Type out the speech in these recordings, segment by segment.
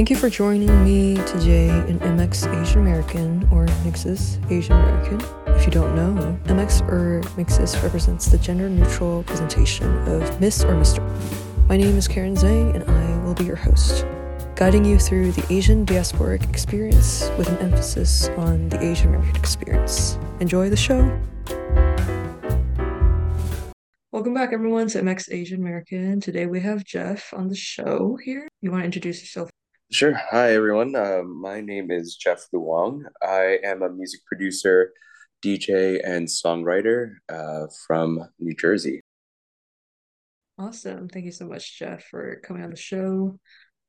Thank you for joining me today in MX Asian American or Mixes Asian American. If you don't know, MX or Mixes represents the gender neutral presentation of Miss or Mr. My name is Karen Zhang and I will be your host, guiding you through the Asian diasporic experience with an emphasis on the Asian American experience. Enjoy the show! Welcome back, everyone, to MX Asian American. Today we have Jeff on the show here. You want to introduce yourself? Sure. Hi, everyone. Um, my name is Jeff Luong. I am a music producer, DJ, and songwriter uh, from New Jersey. Awesome. Thank you so much, Jeff, for coming on the show.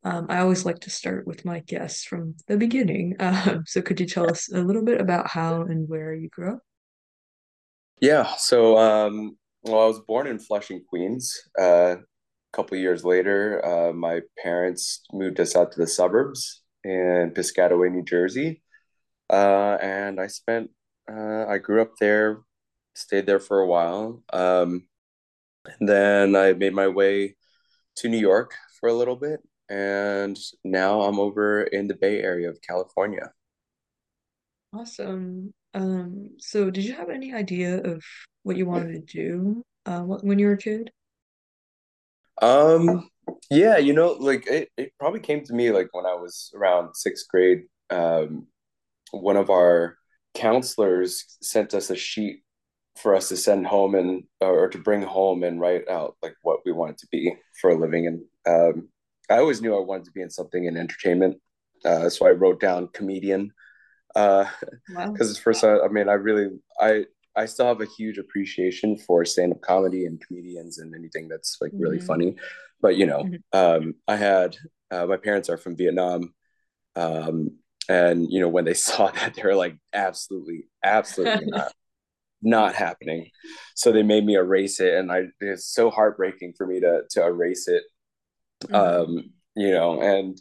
Um, I always like to start with my guests from the beginning. Um, so, could you tell us a little bit about how and where you grew up? Yeah. So, um, well, I was born in Flushing, Queens. Uh, couple years later, uh, my parents moved us out to the suburbs in Piscataway, New Jersey. Uh, and I spent, uh, I grew up there, stayed there for a while. Um, then I made my way to New York for a little bit. And now I'm over in the Bay Area of California. Awesome. Um, so did you have any idea of what you wanted to do uh, when you were a kid? Um, yeah, you know, like it, it probably came to me like when I was around sixth grade. Um, one of our counselors sent us a sheet for us to send home and or to bring home and write out like what we wanted to be for a living. And um, I always knew I wanted to be in something in entertainment, uh, so I wrote down comedian. Uh, wow. Because first, I, I mean, I really, I I still have a huge appreciation for stand up comedy and comedians and anything that's like really mm-hmm. funny. But you know, mm-hmm. um, I had uh, my parents are from Vietnam, um, and you know when they saw that they were like absolutely, absolutely not, not happening. So they made me erase it, and I it's so heartbreaking for me to to erase it. Mm-hmm. Um, you know, and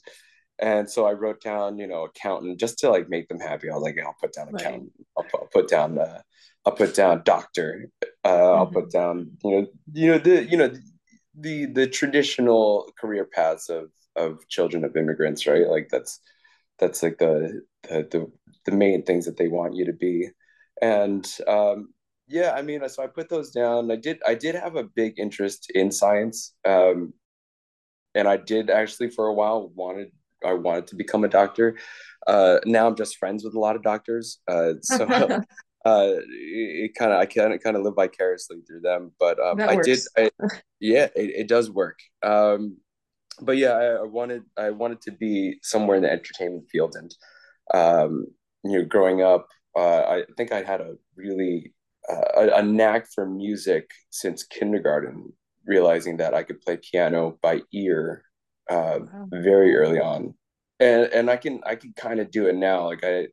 and so I wrote down, you know, accountant just to like make them happy. I was like, I'll put down accountant. Right. I'll, put, I'll put down uh, I'll put down doctor. Uh, mm-hmm. I'll put down you know you know the you know the the traditional career paths of of children of immigrants, right? Like that's that's like the the the, the main things that they want you to be, and um, yeah, I mean, so I put those down. I did I did have a big interest in science, um, and I did actually for a while wanted I wanted to become a doctor. Uh, now I'm just friends with a lot of doctors. Uh, so uh it, kind of i can kind of live vicariously through them but um i did I, yeah it, it does work. Um but yeah I, I, wanted i wanted to be somewhere in the entertainment field and um you know growing up uh i think i had a really uh, a, a knack for music since kindergarten realizing that i could play piano by ear uh wow. very early on. And and i can i can kind of do it now like i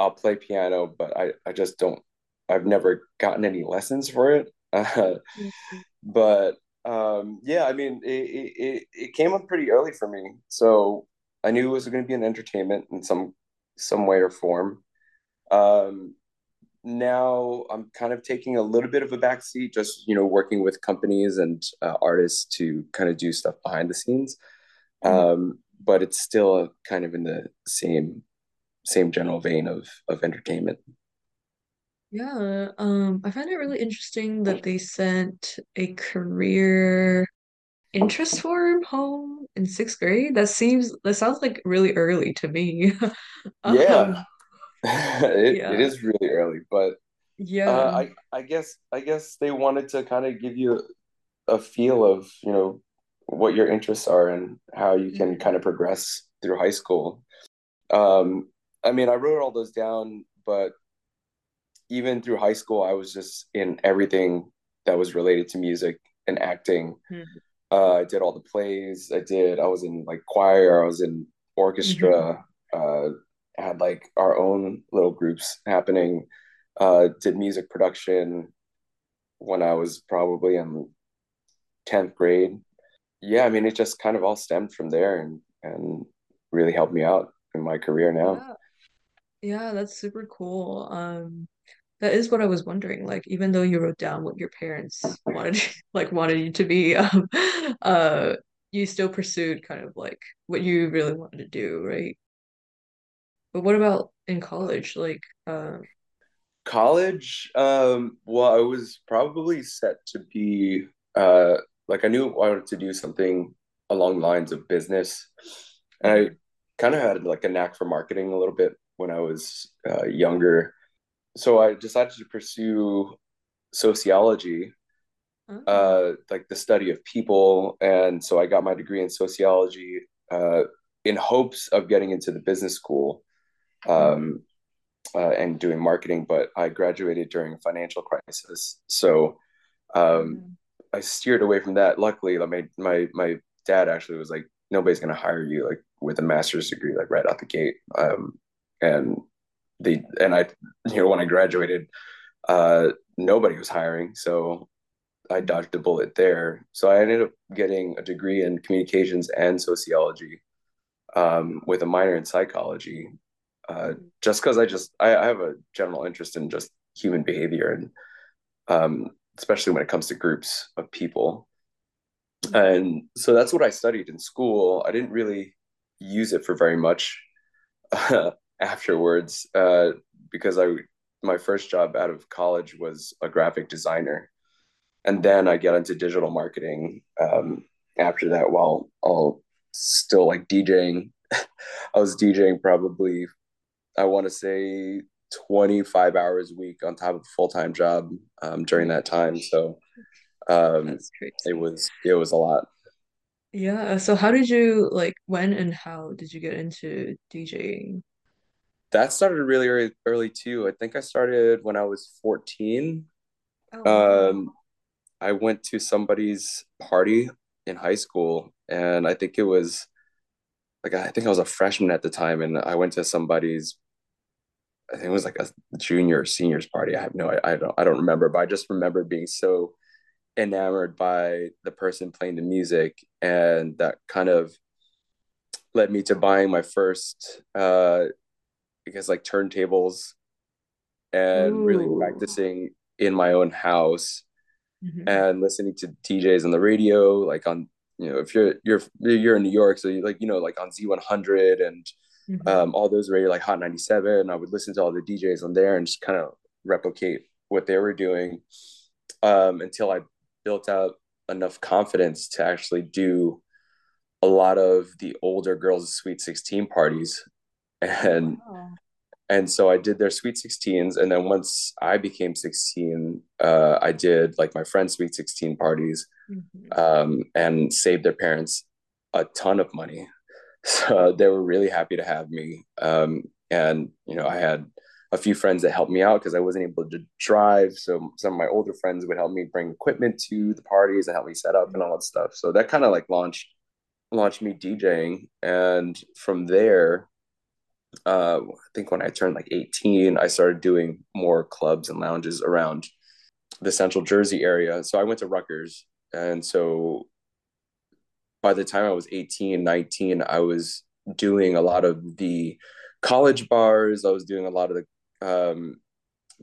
I'll play piano, but I, I just don't, I've never gotten any lessons for it. Uh. But um, yeah, I mean, it, it, it came up pretty early for me. So I knew it was going to be an entertainment in some, some way or form. Um, now I'm kind of taking a little bit of a backseat, just, you know, working with companies and uh, artists to kind of do stuff behind the scenes. Mm-hmm. Um, but it's still kind of in the same same general vein of of entertainment. Yeah, um, I find it really interesting that they sent a career interest form home in sixth grade. That seems that sounds like really early to me. um, yeah. it, yeah. it is really early, but yeah, uh, I I guess I guess they wanted to kind of give you a feel of you know what your interests are and how you can mm-hmm. kind of progress through high school. Um, I mean, I wrote all those down, but even through high school, I was just in everything that was related to music and acting. Mm-hmm. Uh, I did all the plays. I did. I was in like choir. I was in orchestra. Mm-hmm. Uh, had like our own little groups happening. Uh, did music production when I was probably in tenth grade. Yeah, I mean, it just kind of all stemmed from there, and and really helped me out in my career now. Yeah. Yeah, that's super cool. Um, that is what I was wondering. Like, even though you wrote down what your parents wanted, like, wanted you to be, um, uh, you still pursued kind of like what you really wanted to do, right? But what about in college? Like, um, College, um, well, I was probably set to be uh like I knew I wanted to do something along lines of business. And I mhm. kind of had like a knack for marketing a little bit when I was uh, younger. So I decided to pursue sociology, Oh. uh, like the study of people. And so I got my degree in sociology uh, in hopes of getting into the business school. Um, uh, and doing marketing, but I graduated during a financial crisis. So um, Oh. I steered away from that. Luckily, like my my my dad actually was like, nobody's gonna hire you like with a master's degree like right out the gate. Um, and the and I, you know, when I graduated, uh, nobody was hiring, so I dodged a bullet there. So I ended up getting a degree in communications and sociology um, with a minor in psychology uh, just because I just I, I have a general interest in just human behavior and um, especially when it comes to groups of people. And so that's what I studied in school. I didn't really use it for very much afterwards uh, because I my first job out of college was a graphic designer, and then I get into digital marketing um, after that while I'll still like DJing. I was DJing probably I want to say 25 hours a week on top of a full-time job um, during that time. So um, it was it was a lot. Yeah, so how did you like when and how did you get into DJing? That started really early, early too. I think I started when I was 14. Oh. Um, I went to somebody's party in high school, and I think it was like I think I was a freshman at the time, and I went to somebody's. I think it was like a junior or seniors party. I have no, I, I don't, I don't remember, but I just remember being so enamored by the person playing the music, and that kind of led me to buying my first, uh, Guess like turntables and really practicing in my own house hmm and listening to DJs on the radio, like on you know if you're you're you're in New York, so you like you know like on Z100 and hmm um, all those radio like Hot 97. I would listen to all the DJs on there and just kind of replicate what they were doing um, until I built out enough confidence to actually do a lot of the older girls' Sweet 16 parties. And wow. and so I did their Sweet 16s. And then once I became 16, uh, I did like my friend's Sweet 16 parties hmm um, and saved their parents a ton of money. So they were really happy to have me. Um, and, you know, I had a few friends that helped me out because I wasn't able to drive. So some of my older friends would help me bring equipment to the parties and help me set up and all that stuff. So that kind of like launched launched me DJing. And from there, uh, I think when I turned like 18, I started doing more clubs and lounges around the central Jersey area. So I went to Rutgers. And so by the time I was 18, 19, I was doing a lot of the college bars. I was doing a lot of the um,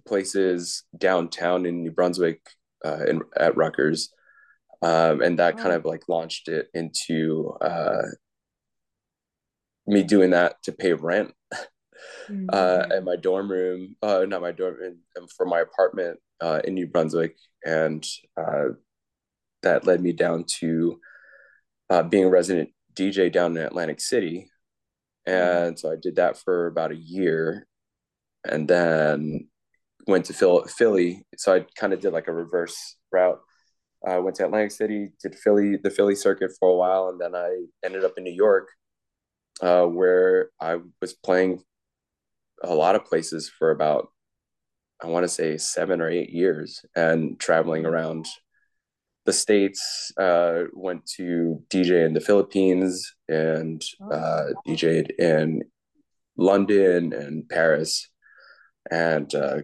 places downtown in New Brunswick uh, in, at Rutgers. Um, and that kind of like launched it into uh, me doing that to pay rent uh, at hmm my dorm room, uh, not my dorm, in, for my apartment uh, in New Brunswick. And uh, that led me down to uh, being a resident DJ down in Atlantic City. hmm And so I did that for about a year and then went to Phil- Philly. So I kind of did like a reverse route. I went to Atlantic City, did Philly, the Philly circuit for a while, and then I ended up in New York, uh, where I was playing a lot of places for about, I want to say seven or eight years and traveling around the States, uh, went to DJ in the Philippines and uh, Oh. DJ'd in London and Paris. And uh,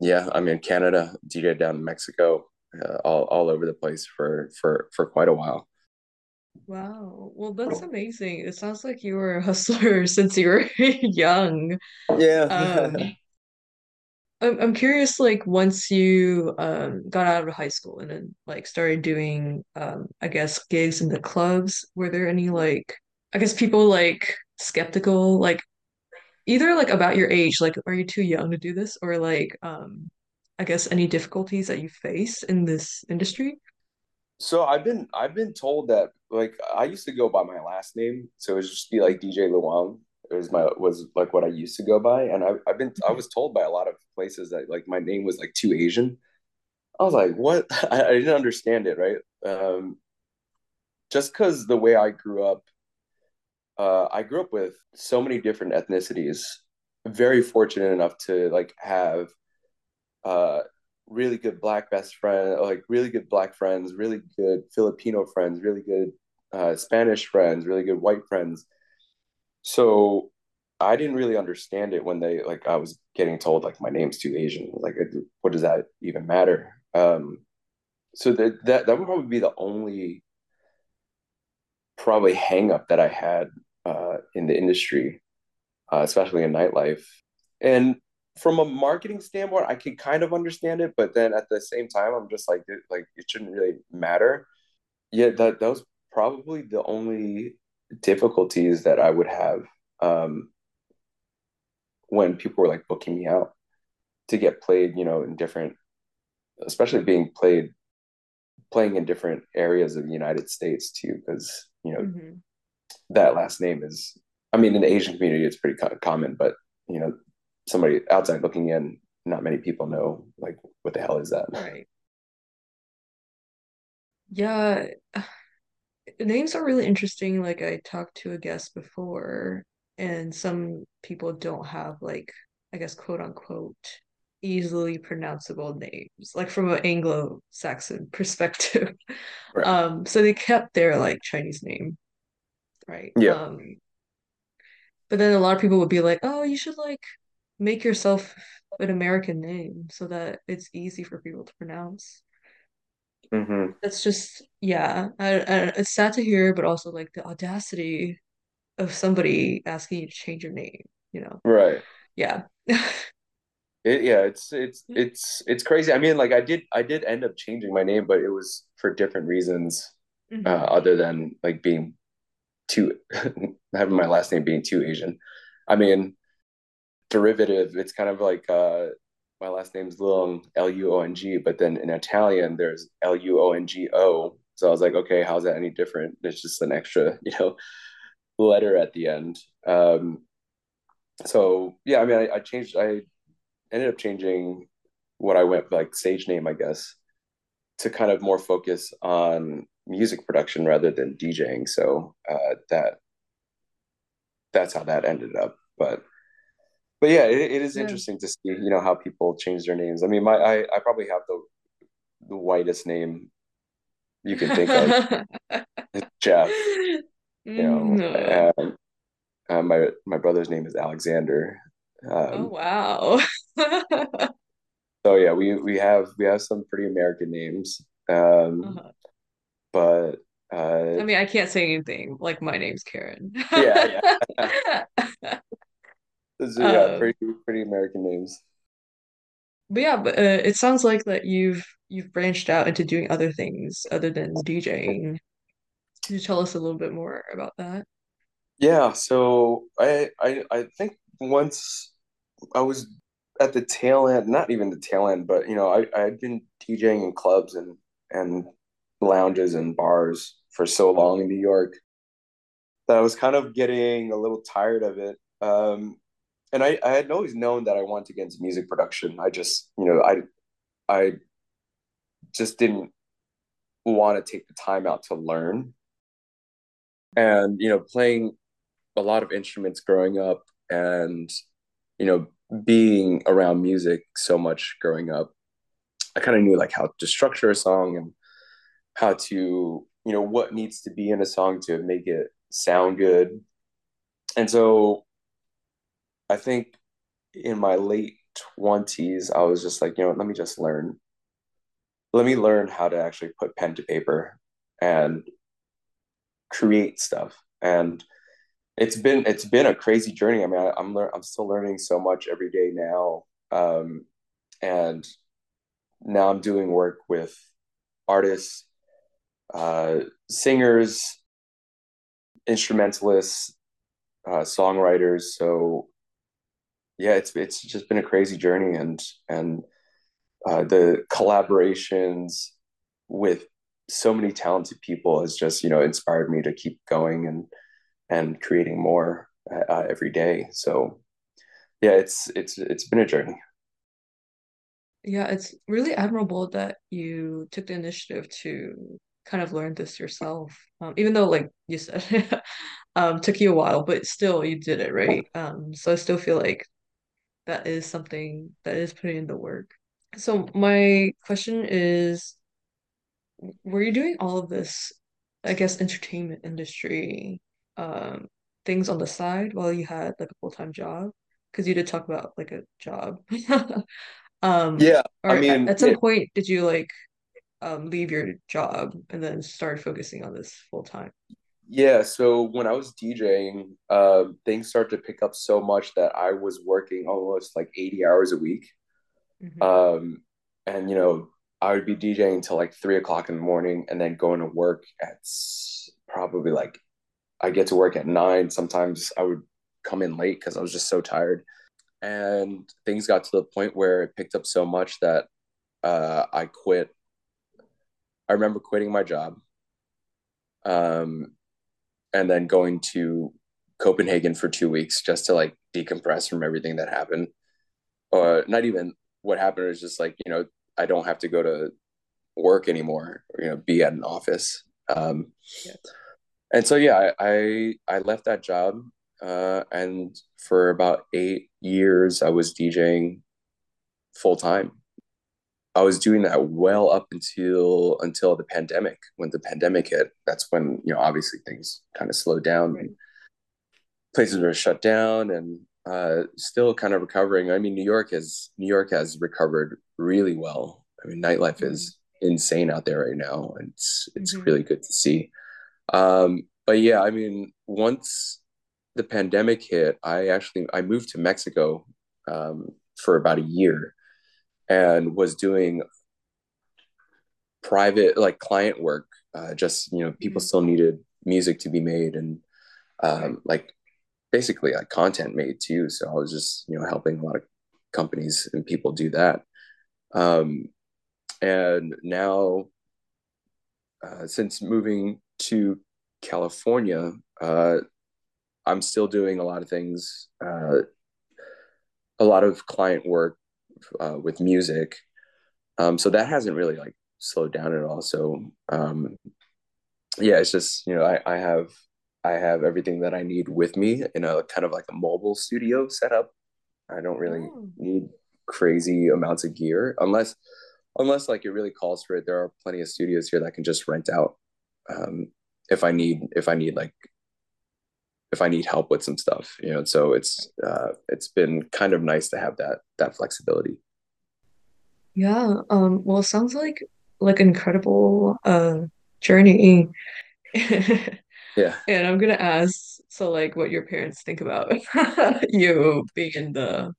yeah, I'm in Canada, DJ down in Mexico, uh, all, all over the place for, for, for quite a while. Wow. Well, that's amazing. It sounds like you were a hustler since you were young. Yeah. Um, I'm I'm curious, like once you um got out of high school and then like started doing um I guess gigs in the clubs, were there any like I guess people like skeptical, like either like about your age, like are you too young to do this, or like um I guess any difficulties that you face in this industry? So I've been I've been told that like I used to go by my last name, so it would just be like DJ Luong. It was my was like what I used to go by, and I, I've been I was told by a lot of places that like my name was like too Asian. I was like, what? I, I didn't understand it, right? Um, just because the way I grew up, uh, I grew up with so many different ethnicities. Very fortunate enough to like have uh, really good black best friend, like really good black friends, really good Filipino friends, really good uh, Spanish friends, really good white friends. So I didn't really understand it when they like I was getting told like my name's too Asian. Like, what does that even matter? Um, so that that that would probably be the only probably hang up that I had uh, in the industry, uh, especially in nightlife. And from a marketing standpoint, I can kind of understand it, but then at the same time, I'm just like, it, like it shouldn't really matter. Yeah, that that was probably the only difficulties that I would have um, when people were like booking me out to get played, you know, in different, especially being played, playing in different areas of the United States too, because you know hmm that last name is, I mean, in the Asian community, it's pretty co- common, but you know, somebody outside looking in, not many people know like what the hell is that. Right. Yeah, names are really interesting. Like I talked to a guest before, and some people don't have like, I guess, quote unquote, easily pronounceable names, like from an Anglo-Saxon perspective. Right. Um, so they kept their like Chinese name, right? Yeah. Um, but then a lot of people would be like, oh, you should like make yourself an American name so that it's easy for people to pronounce. hmm That's just, yeah, I, I, it's sad to hear, but also like the audacity of somebody asking you to change your name, you know? Right. Yeah. It, yeah, it's it's it's it's crazy. I mean, like I did I did end up changing my name, but it was for different reasons, uh, hmm other than like being too having my last name being too Asian. I mean, derivative. It's kind of like uh, my last name's Luong, L U O N G, but then in Italian there's L U O N G O. So I was like, okay, how's that any different? It's just an extra, you know, letter at the end. Um, so yeah, I mean, I, I changed. I ended up changing what I went like stage name, I guess, to kind of more focus on music production rather than DJing. So uh, that that's how that ended up. But but yeah, it, it is Yeah. interesting to see, you know, how people change their names. I mean, my I, I probably have the the whitest name you can think of, Jeff. You know, uh, and uh, my my brother's name is Alexander. oh Um, wow. so yeah, we we have we have some pretty American names. Um, Uh-huh. but uh, I mean, I can't say anything. Like my name's Karen. yeah, yeah. So yeah, Um, pretty pretty American names. but yeah, but uh, it sounds like that you've you've branched out into doing other things other than DJing. Could you tell us a little bit more about that? Yeah, so I I I think once I was at the tail end, not even the tail end, but you know, I I had been DJing in clubs and and lounges and bars for so long in New York that I was kind of getting a little tired of it. Um, and I I had always known that I wanted to get into music production. I just, you know, I I just didn't want to take the time out to learn. And you know, playing a lot of instruments growing up and you know being around music so much growing up i kind of knew like how to structure a song and how to you know what needs to be in a song to make it sound good and so i think in my late 20s i was just like you know let me just learn let me learn how to actually put pen to paper and create stuff and it's been it's been a crazy journey. I mean, I, I'm lear- I'm still learning so much every day now. Um, and now I'm doing work with artists, uh, singers, instrumentalists, uh, songwriters. So yeah, it's it's just been a crazy journey, and and uh, the collaborations with so many talented people has just you know inspired me to keep going and and creating more uh, every day. So yeah, it's it's it's been a journey. Yeah, it's really admirable that you took the initiative to kind of learn this yourself. Um, even though, like you said, um, took you a while, but still you did it, right? Um, so I still feel like that is something that is putting in the work. So my question is, were you doing all of this, I guess, entertainment industry um things on the side while you had like a full-time job? Because you did talk about like a job. Um, Yeah, I or at, mean, at some point did you like um leave your job and then start focusing on this full time? Yeah. So when I was DJing, uh, things started to pick up so much that I was working almost like 80 hours a week. hmm Um, and you know, I would be DJing until like three o'clock in the morning and then going to work at probably like I get to work at nine. Sometimes I would come in late because I was just so tired. And things got to the point where it picked up so much that uh, I quit. I remember quitting my job um, and then going to Copenhagen for two weeks just to like decompress from everything that happened. Or not even what happened, was just like, you know, I don't have to go to work anymore, or, you know, be at an office. Um, Yeah. and so yeah, I I, I left that job, uh, and for about eight years I was DJing full time. I was doing that well up until until the pandemic. When the pandemic hit, that's when you know obviously things kind of slowed down and Right. places were shut down and uh, still kind of recovering. I mean, New York has New York has recovered really well. I mean, nightlife Mm-hmm. is insane out there right now, and it's it's Mm-hmm. really good to see. Um, but yeah, I mean, once the pandemic hit, I actually I moved to Mexico um, for about a year and was doing private like client work. Uh, just you know, people Mm-hmm. still needed music to be made and um, like basically like content made too. So I was just you know helping a lot of companies and people do that. Um, and now uh, since moving to California, uh, I'm still doing a lot of things, uh, a lot of client work uh, with music. Um, so that hasn't really like slowed down at all. So um, yeah, it's just you know I, I have I have everything that I need with me in a kind of like a mobile studio setup. I don't really Oh. need crazy amounts of gear unless unless like it really calls for it. There are plenty of studios here that can just rent out um, if I need if I need like if I need help with some stuff, you know. So it's uh, it's been kind of nice to have that that flexibility. Yeah. Um, well, it sounds like like incredible uh journey. Yeah. And I'm gonna ask, so like what your parents think about you being in the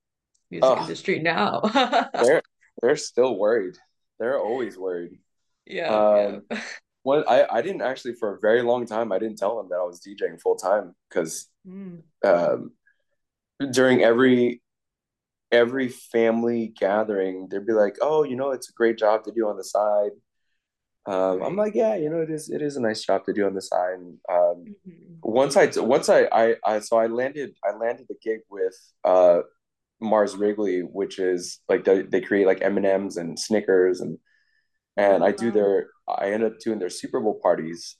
music Oh, industry now. they're they're still worried. They're always worried. Yeah, yeah. Um, Well, I, I didn't actually for a very long time. I didn't tell them that I was DJing full time because Mm, um, during every every family gathering, they'd be like, "Oh, you know, it's a great job to do on the side." Um, I'm like, "Yeah, you know, it is. It is a nice job to do on the side." And um, hmm once I once I, I I so I landed I landed the gig with uh, Mars Wrigley, which is like they, they create like M and M's and Snickers and and I do wow. their I ended up doing their Super Bowl parties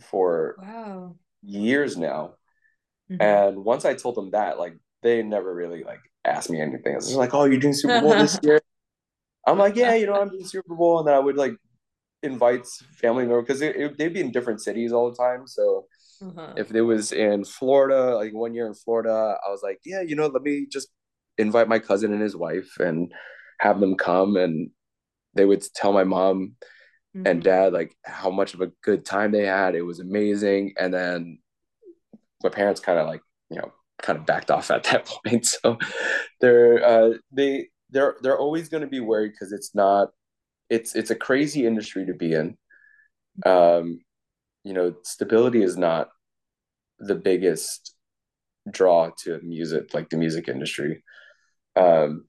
for Wow. years now. hmm And once I told them that, like they never really like asked me anything. It's like, oh, you're doing Super Bowl this year? I'm like, yeah, you know, I'm doing Super Bowl, and then I would like invite family members because it, it, they'd be in different cities all the time. So Uh-huh. if it was in Florida, like one year in Florida, I was like, yeah, you know, let me just invite my cousin and his wife and have them come, and they would tell my mom and hmm dad like how much of a good time they had. It was amazing, and then my parents kind of like you know kind of backed off at that point. So they're uh, they they're they're always going to be worried because it's not it's it's a crazy industry to be in. Um, you know, stability is not the biggest draw to music, like the music industry. Um,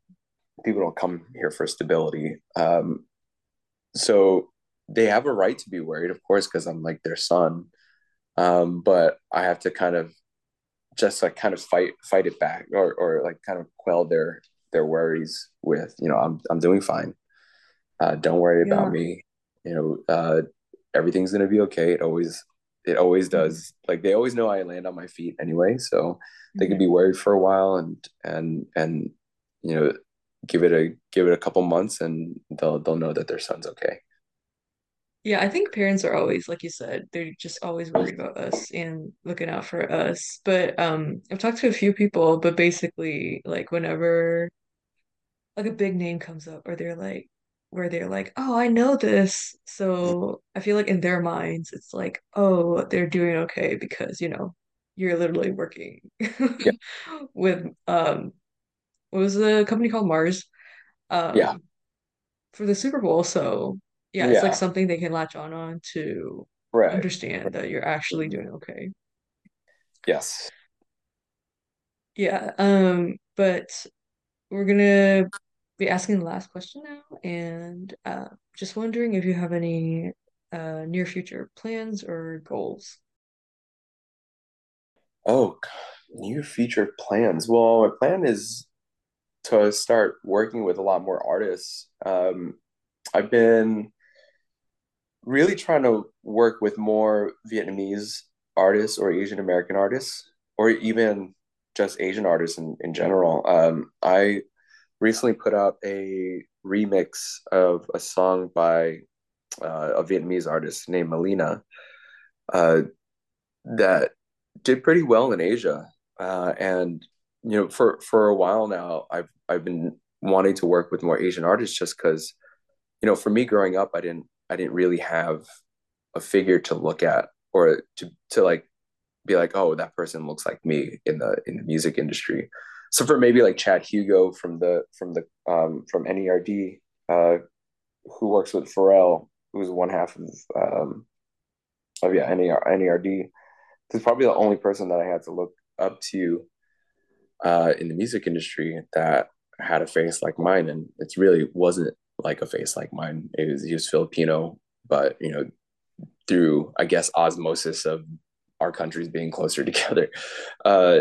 people don't come here for stability. Um, so they have a right to be worried, of course, because I'm like their son. Um, but I have to kind of just like kind of fight fight it back or or like kind of quell their their worries with you know I'm I'm doing fine. Uh, don't worry yeah. about me. You know, uh, everything's gonna be okay. It always it always mm-hmm. does. Like they always know I land on my feet anyway, so they mm-hmm. can be worried for a while and and and you know give it a give it a couple months and they'll they'll know that their son's okay. Yeah, I think parents are always, like you said, they're just always worried about us and looking out for us. But um, I've talked to a few people, but basically, like whenever like a big name comes up, or they're like, where they're like, oh, I know this. So I feel like in their minds, it's like, oh, they're doing okay because, you know, you're literally working yeah. with um what was the company called Mars? Um, yeah. For the Super Bowl. So yeah, it's yeah. like something they can latch on on to right. understand that you're actually doing okay. Yes. Yeah. Um, but we're gonna be asking the last question now, and uh, just wondering if you have any uh, near future plans or goals. Oh, near future plans. Well, my plan is to start working with a lot more artists. Um, I've been really trying to work with more Vietnamese artists or Asian American artists, or even just Asian artists in, in general. Um, I recently put out a remix of a song by uh, a Vietnamese artist named Melina uh, that did pretty well in Asia. Uh, and you know, for for a while now, I've I've been wanting to work with more Asian artists just because, you know, for me growing up, I didn't I didn't really have a figure to look at or to to like be like, oh, that person looks like me in the in the music industry. So for maybe like Chad Hugo from the from the um, from NERD, uh, who works with Pharrell, who's one half of um, of yeah NER, NERD, is probably the only person that I had to look up to uh, in the music industry that had a face like mine, and it really wasn't like a face like mine. It was he was Filipino, but you know, through I guess osmosis of our countries being closer together, uh,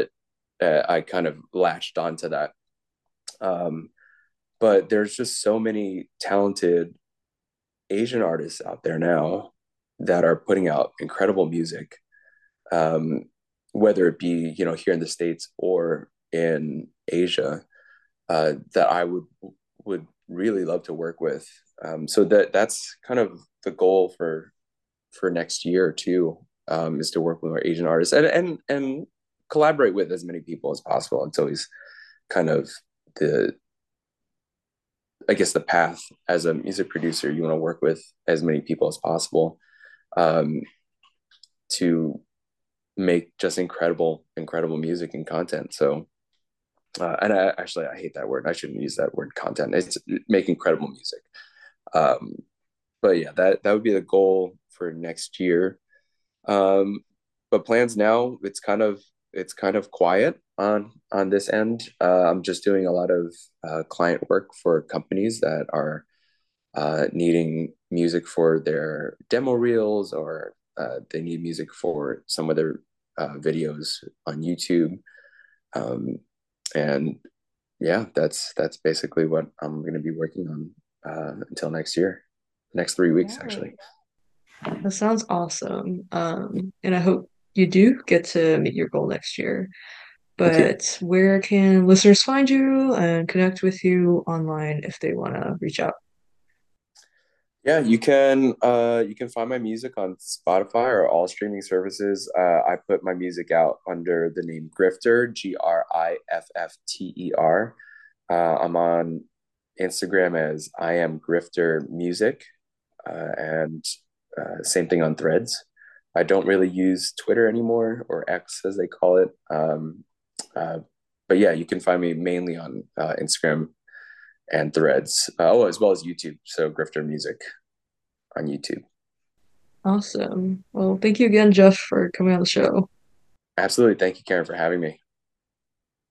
uh, I kind of latched onto that. Um, but there's just so many talented Asian artists out there now that are putting out incredible music, um, whether it be you know here in the states or in Asia, uh, that I would would really love to work with. Um, so that that's kind of the goal for for next year two um, is to work with our Asian artists and and and collaborate with as many people as possible. It's always kind of the I guess the path as a music producer. You want to work with as many people as possible um, to make just incredible, incredible music and content. So, uh, and I actually I hate that word. I shouldn't use that word. Content. It's make incredible music. Um, but yeah, that that would be the goal for next year. Um, but plans now, it's kind of it's kind of quiet on on this end. Uh, I'm just doing a lot of uh, client work for companies that are uh, needing music for their demo reels or uh, they need music for some of their uh, videos on YouTube. Um, and yeah, that's that's basically what I'm going to be working on uh, until next year, next three weeks yeah. actually. That sounds awesome. Um, and I hope you do get to meet your goal next year. But where can listeners find you and connect with you online if they want to reach out? Yeah, you can uh, you can find my music on Spotify or all streaming services. Uh, I put my music out under the name Griffter, G R I F F T E R. Uh, I'm on Instagram as I am Griffter Music, uh, and uh, same thing on Threads. I don't really use Twitter anymore or X as they call it. Um, uh, but yeah, you can find me mainly on uh, Instagram and Threads. Uh, oh, as well as YouTube. So Griffter Music on YouTube. Awesome. Well, thank you again, Jeff, for coming on the show. Absolutely. Thank you, Karen, for having me.